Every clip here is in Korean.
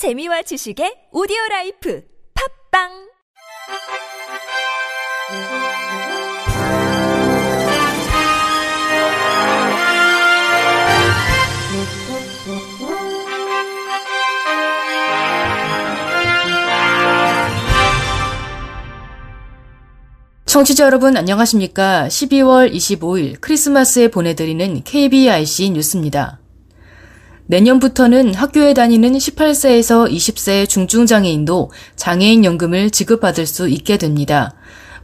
재미와 지식의 오디오 life 팟빵 청취자 여러분 안녕하십니까? 12월 25일 크리스마스에 보내드리는 KBIC 뉴스입니다. 내년부터는 학교에 다니는 18세에서 20세 중증장애인도 장애인 연금을 지급받을 수 있게 됩니다.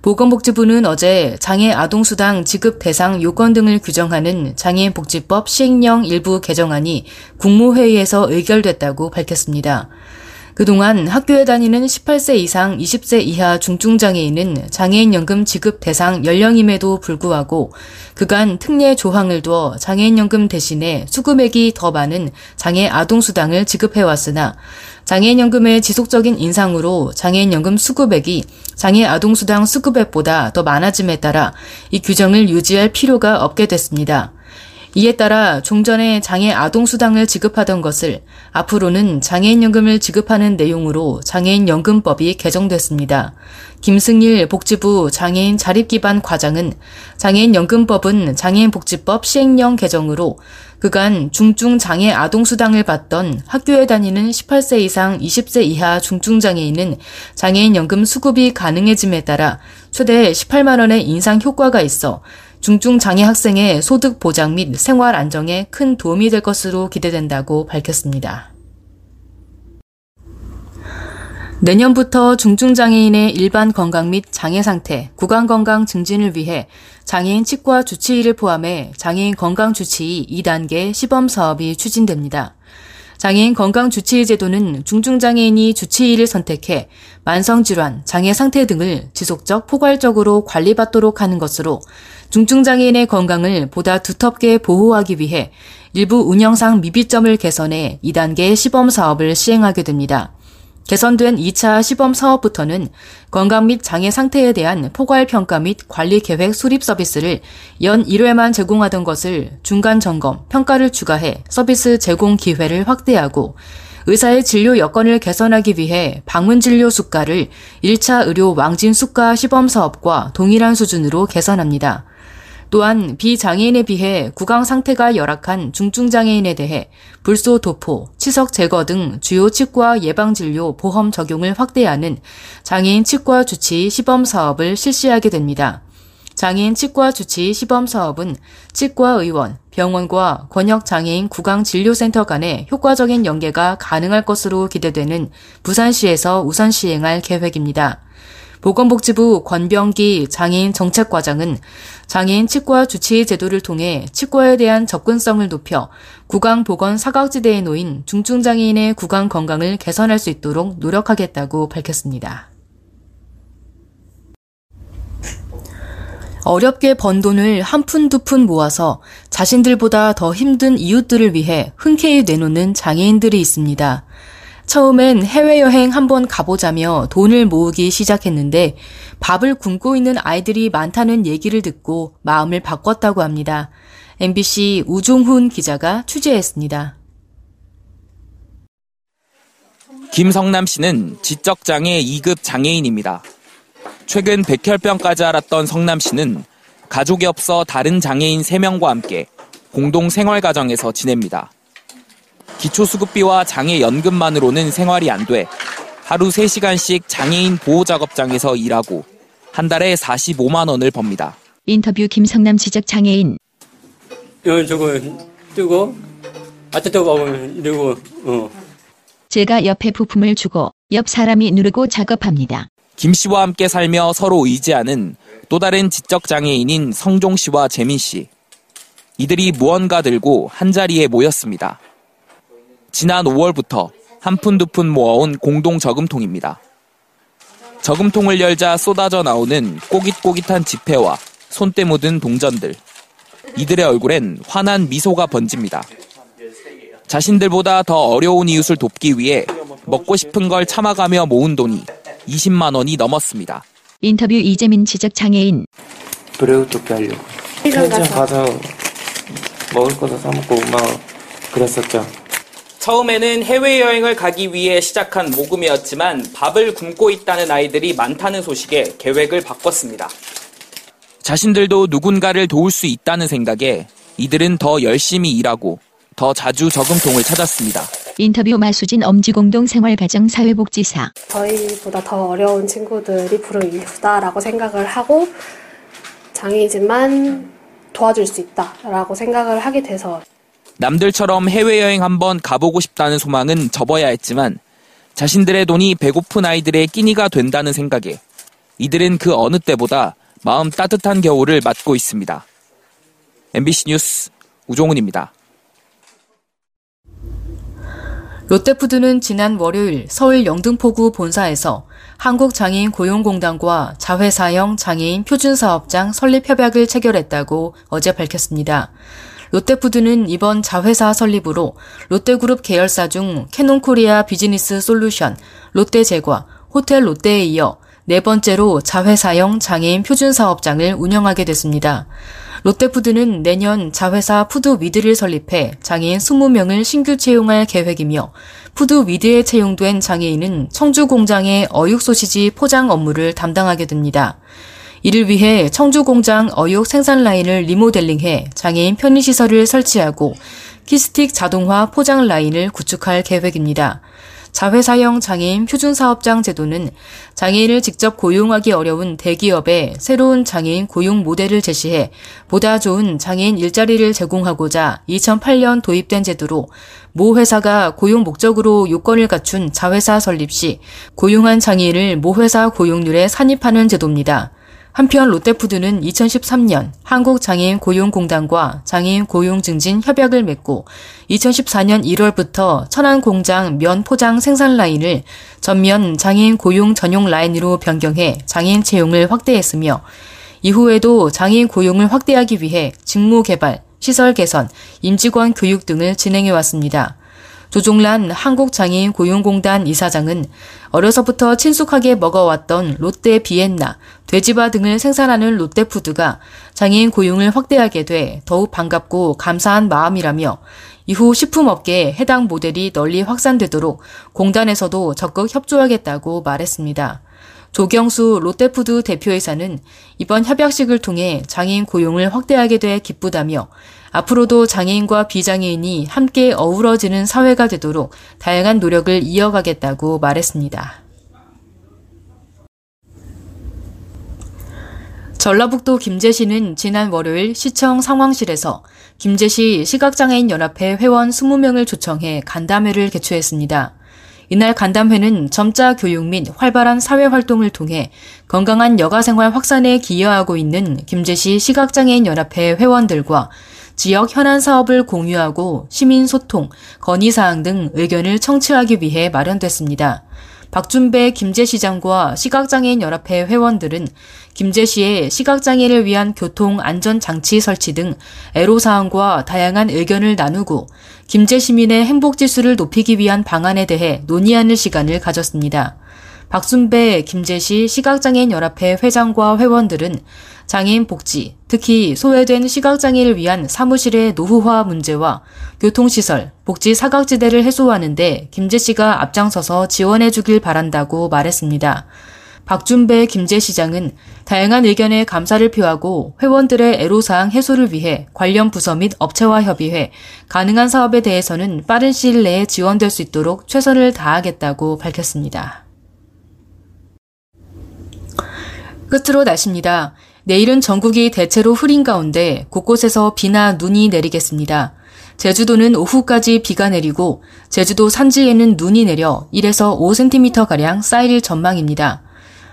보건복지부는 어제 장애 아동수당 지급 대상 요건 등을 규정하는 장애인복지법 시행령 일부 개정안이 국무회의에서 의결됐다고 밝혔습니다. 그동안 학교에 다니는 18세 이상 20세 이하 중증장애인은 장애인연금 지급 대상 연령임에도 불구하고 그간 특례 조항을 두어 장애인연금 대신에 수금액이 더 많은 장애 아동수당을 지급해왔으나 장애인연금의 지속적인 인상으로 장애인연금 수급액이 장애 아동수당 수급액보다 더 많아짐에 따라 이 규정을 유지할 필요가 없게 됐습니다. 이에 따라 종전에 장애 아동수당을 지급하던 것을 앞으로는 장애인연금을 지급하는 내용으로 장애인연금법이 개정됐습니다. 김승일 복지부 장애인 자립기반 과장은 장애인연금법은 장애인복지법 시행령 개정으로 그간 중증 장애 아동수당을 받던 학교에 다니는 18세 이상 20세 이하 중증장애인은 장애인연금 수급이 가능해짐에 따라 최대 18만 원의 인상 효과가 있어 중증 장애 학생의 소득 보장 및 생활 안정에 큰 도움이 될 것으로 기대된다고 밝혔습니다. 내년부터 중증장애인의 일반 건강 및 장애 상태, 구강 건강 증진을 위해 장애인 치과 주치의를 포함해 장애인 건강 주치의 2단계 시범 사업이 추진됩니다. 장애인 건강 주치의 제도는 중증장애인이 주치의를 선택해 만성질환, 장애 상태 등을 지속적 포괄적으로 관리받도록 하는 것으로 중증장애인의 건강을 보다 두텁게 보호하기 위해 일부 운영상 미비점을 개선해 2단계 시범 사업을 시행하게 됩니다. 개선된 2차 시범 사업부터는 건강 및 장애 상태에 대한 포괄 평가 및 관리 계획 수립 서비스를 연 1회만 제공하던 것을 중간 점검, 평가를 추가해 서비스 제공 기회를 확대하고 의사의 진료 여건을 개선하기 위해 방문 진료 수가를 1차 의료 왕진 수가 시범 사업과 동일한 수준으로 개선합니다. 또한 비장애인에 비해 구강 상태가 열악한 중증장애인에 대해 불소 도포, 치석 제거 등 주요 치과 예방 진료 보험 적용을 확대하는 장애인 치과 주치 시범 사업을 실시하게 됩니다. 장애인 치과 주치 시범 사업은 치과 의원, 병원과 권역 장애인 구강 진료센터 간의 효과적인 연계가 가능할 것으로 기대되는 부산시에서 우선 시행할 계획입니다. 보건복지부 권병기 장애인 정책과장은 장애인 치과 주치의 제도를 통해 치과에 대한 접근성을 높여 구강 보건 사각지대에 놓인 중증 장애인의 구강 건강을 개선할 수 있도록 노력하겠다고 밝혔습니다. 어렵게 번 돈을 한 푼 두 푼 모아서 자신들보다 더 힘든 이웃들을 위해 흔쾌히 내놓는 장애인들이 있습니다. 처음엔 해외여행 한번 가보자며 돈을 모으기 시작했는데 밥을 굶고 있는 아이들이 많다는 얘기를 듣고 마음을 바꿨다고 합니다. MBC 우종훈 기자가 취재했습니다. 김성남 씨는 지적장애 2급 장애인입니다. 최근 백혈병까지 앓았던 성남 씨는 가족이 없어 다른 장애인 3명과 함께 공동 생활 가정에서 지냅니다. 기초수급비와 장애연금만으로는 생활이 안 돼 하루 3시간씩 장애인 보호작업장에서 일하고 한 달에 45만 원을 법니다. 인터뷰 김성남 지적 장애인. 어, 저거 뜨고 아뜨뜨고 이러고 어. 제가 옆에 부품을 주고 옆 사람이 누르고 작업합니다. 김 씨와 함께 살며 서로 의지하는 또 다른 지적 장애인인 성종 씨와 재민 씨. 이들이 무언가 들고 한 자리에 모였습니다. 지난 5월부터 한 푼 두 푼 모아온 공동 저금통입니다. 저금통을 열자 쏟아져 나오는 꼬깃꼬깃한 지폐와 손때 묻은 동전들. 이들의 얼굴엔 환한 미소가 번집니다. 자신들보다 더 어려운 이웃을 돕기 위해 먹고 싶은 걸 참아가며 모은 돈이 20만 원이 넘었습니다. 인터뷰 이재민 지적 장애인. 브레우 토끼 하려고. 편의점 가서 먹을 거도 사 먹고 막 그랬었죠. 처음에는 해외여행을 가기 위해 시작한 모금이었지만 밥을 굶고 있다는 아이들이 많다는 소식에 계획을 바꿨습니다. 자신들도 누군가를 도울 수 있다는 생각에 이들은 더 열심히 일하고 더 자주 저금통을 찾았습니다. 인터뷰 마수진 엄지공동생활가정사회복지사 저희보다 더 어려운 친구들이 부를 인류다라고 생각을 하고 장애이지만 도와줄 수 있다라고 생각을 하게 돼서 남들처럼 해외여행 한번 가보고 싶다는 소망은 접어야 했지만 자신들의 돈이 배고픈 아이들의 끼니가 된다는 생각에 이들은 그 어느 때보다 마음 따뜻한 겨울을 맞고 있습니다. MBC 뉴스 우종훈입니다. 롯데푸드는 지난 월요일 서울 영등포구 본사에서 한국장애인 고용공단과 자회사형 장애인 표준사업장 설립 협약을 체결했다고 어제 밝혔습니다. 롯데푸드는 이번 자회사 설립으로 롯데그룹 계열사 중 캐논코리아 비즈니스 솔루션, 롯데제과, 호텔 롯데에 이어 네 번째로 자회사형 장애인 표준 사업장을 운영하게 됐습니다. 롯데푸드는 내년 자회사 푸드위드를 설립해 장애인 20명을 신규 채용할 계획이며 푸드위드에 채용된 장애인은 청주 공장의 어육 소시지 포장 업무를 담당하게 됩니다. 이를 위해 청주 공장 어육 생산 라인을 리모델링해 장애인 편의 시설을 설치하고 키스틱 자동화 포장 라인을 구축할 계획입니다. 자회사형 장애인 표준사업장 제도는 장애인을 직접 고용하기 어려운 대기업에 새로운 장애인 고용 모델을 제시해 보다 좋은 장애인 일자리를 제공하고자 2008년 도입된 제도로 모 회사가 고용 목적으로 요건을 갖춘 자회사 설립 시 고용한 장애인을 모 회사 고용률에 산입하는 제도입니다. 한편 롯데푸드는 2013년 한국장애인 고용공단과 장애인 고용 증진 협약을 맺고 2014년 1월부터 천안 공장 면 포장 생산 라인을 전면 장애인 고용 전용 라인으로 변경해 장애인 채용을 확대했으며 이후에도 장애인 고용을 확대하기 위해 직무 개발, 시설 개선, 임직원 교육 등을 진행해 왔습니다. 조종란 한국장애인 고용공단 이사장은 어려서부터 친숙하게 먹어왔던 롯데 비엔나, 돼지바 등을 생산하는 롯데푸드가 장애인 고용을 확대하게 돼 더욱 반갑고 감사한 마음이라며 이후 식품업계에 해당 모델이 널리 확산되도록 공단에서도 적극 협조하겠다고 말했습니다. 조경수 롯데푸드 대표이사는 이번 협약식을 통해 장애인 고용을 확대하게 돼 기쁘다며 앞으로도 장애인과 비장애인이 함께 어우러지는 사회가 되도록 다양한 노력을 이어가겠다고 말했습니다. 전라북도 김제시는 지난 월요일 시청 상황실에서 김제시 시각장애인 연합회 회원 20명을 초청해 간담회를 개최했습니다. 이날 간담회는 점자 교육 및 활발한 사회 활동을 통해 건강한 여가 생활 확산에 기여하고 있는 김제시 시각장애인 연합회 회원들과 지역 현안 사업을 공유하고 시민 소통, 건의 사항 등 의견을 청취하기 위해 마련됐습니다. 박준배 김제시장과 시각장애인 연합회 회원들은 김제시의 시각장애를 위한 교통 안전 장치 설치 등 애로 사항과 다양한 의견을 나누고 김제 시민의 행복 지수를 높이기 위한 방안에 대해 논의하는 시간을 가졌습니다. 박순배 김제시 시각장애인 연합회 회장과 회원들은 장애인 복지, 특히 소외된 시각장애를 위한 사무실의 노후화 문제와 교통시설, 복지 사각지대를 해소하는데 김제시가 앞장서서 지원해 주길 바란다고 말했습니다. 박준배 김제시장은 다양한 의견에 감사를 표하고 회원들의 애로사항 해소를 위해 관련 부서 및 업체와 협의해 가능한 사업에 대해서는 빠른 시일 내에 지원될 수 있도록 최선을 다하겠다고 밝혔습니다. 끝으로 날씨입니다. 내일은 전국이 대체로 흐린 가운데 곳곳에서 비나 눈이 내리겠습니다. 제주도는 오후까지 비가 내리고 제주도 산지에는 눈이 내려 1에서 5cm가량 쌓일 전망입니다.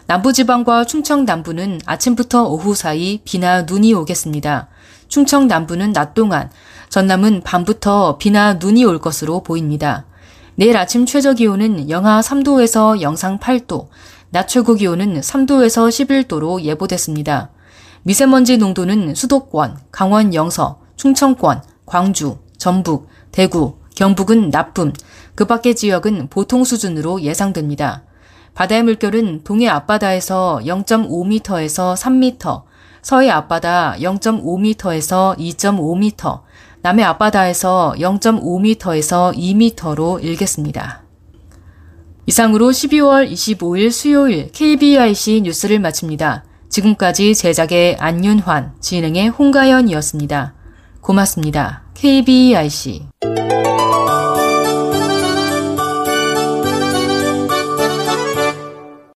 남부지방과 충청 남부는 아침부터 오후 사이 비나 눈이 오겠습니다. 충청 남부는 낮 동안, 전남은 밤부터 비나 눈이 올 것으로 보입니다. 내일 아침 최저 기온은 영하 3도에서 영상 8도, 낮 최고 기온은 3도에서 11도로 예보됐습니다. 미세먼지 농도는 수도권, 강원 영서, 충청권, 광주, 전북, 대구, 경북은 나쁨, 그 밖의 지역은 보통 수준으로 예상됩니다. 바다의 물결은 동해 앞바다에서 0.5m에서 3m, 서해 앞바다 0.5m에서 2.5m, 남해 앞바다에서 0.5m에서 2m로 일겠습니다. 이상으로 12월 25일 수요일 KBIC 뉴스를 마칩니다. 지금까지 제작의 안윤환, 진행의 홍가연이었습니다. 고맙습니다. KBIC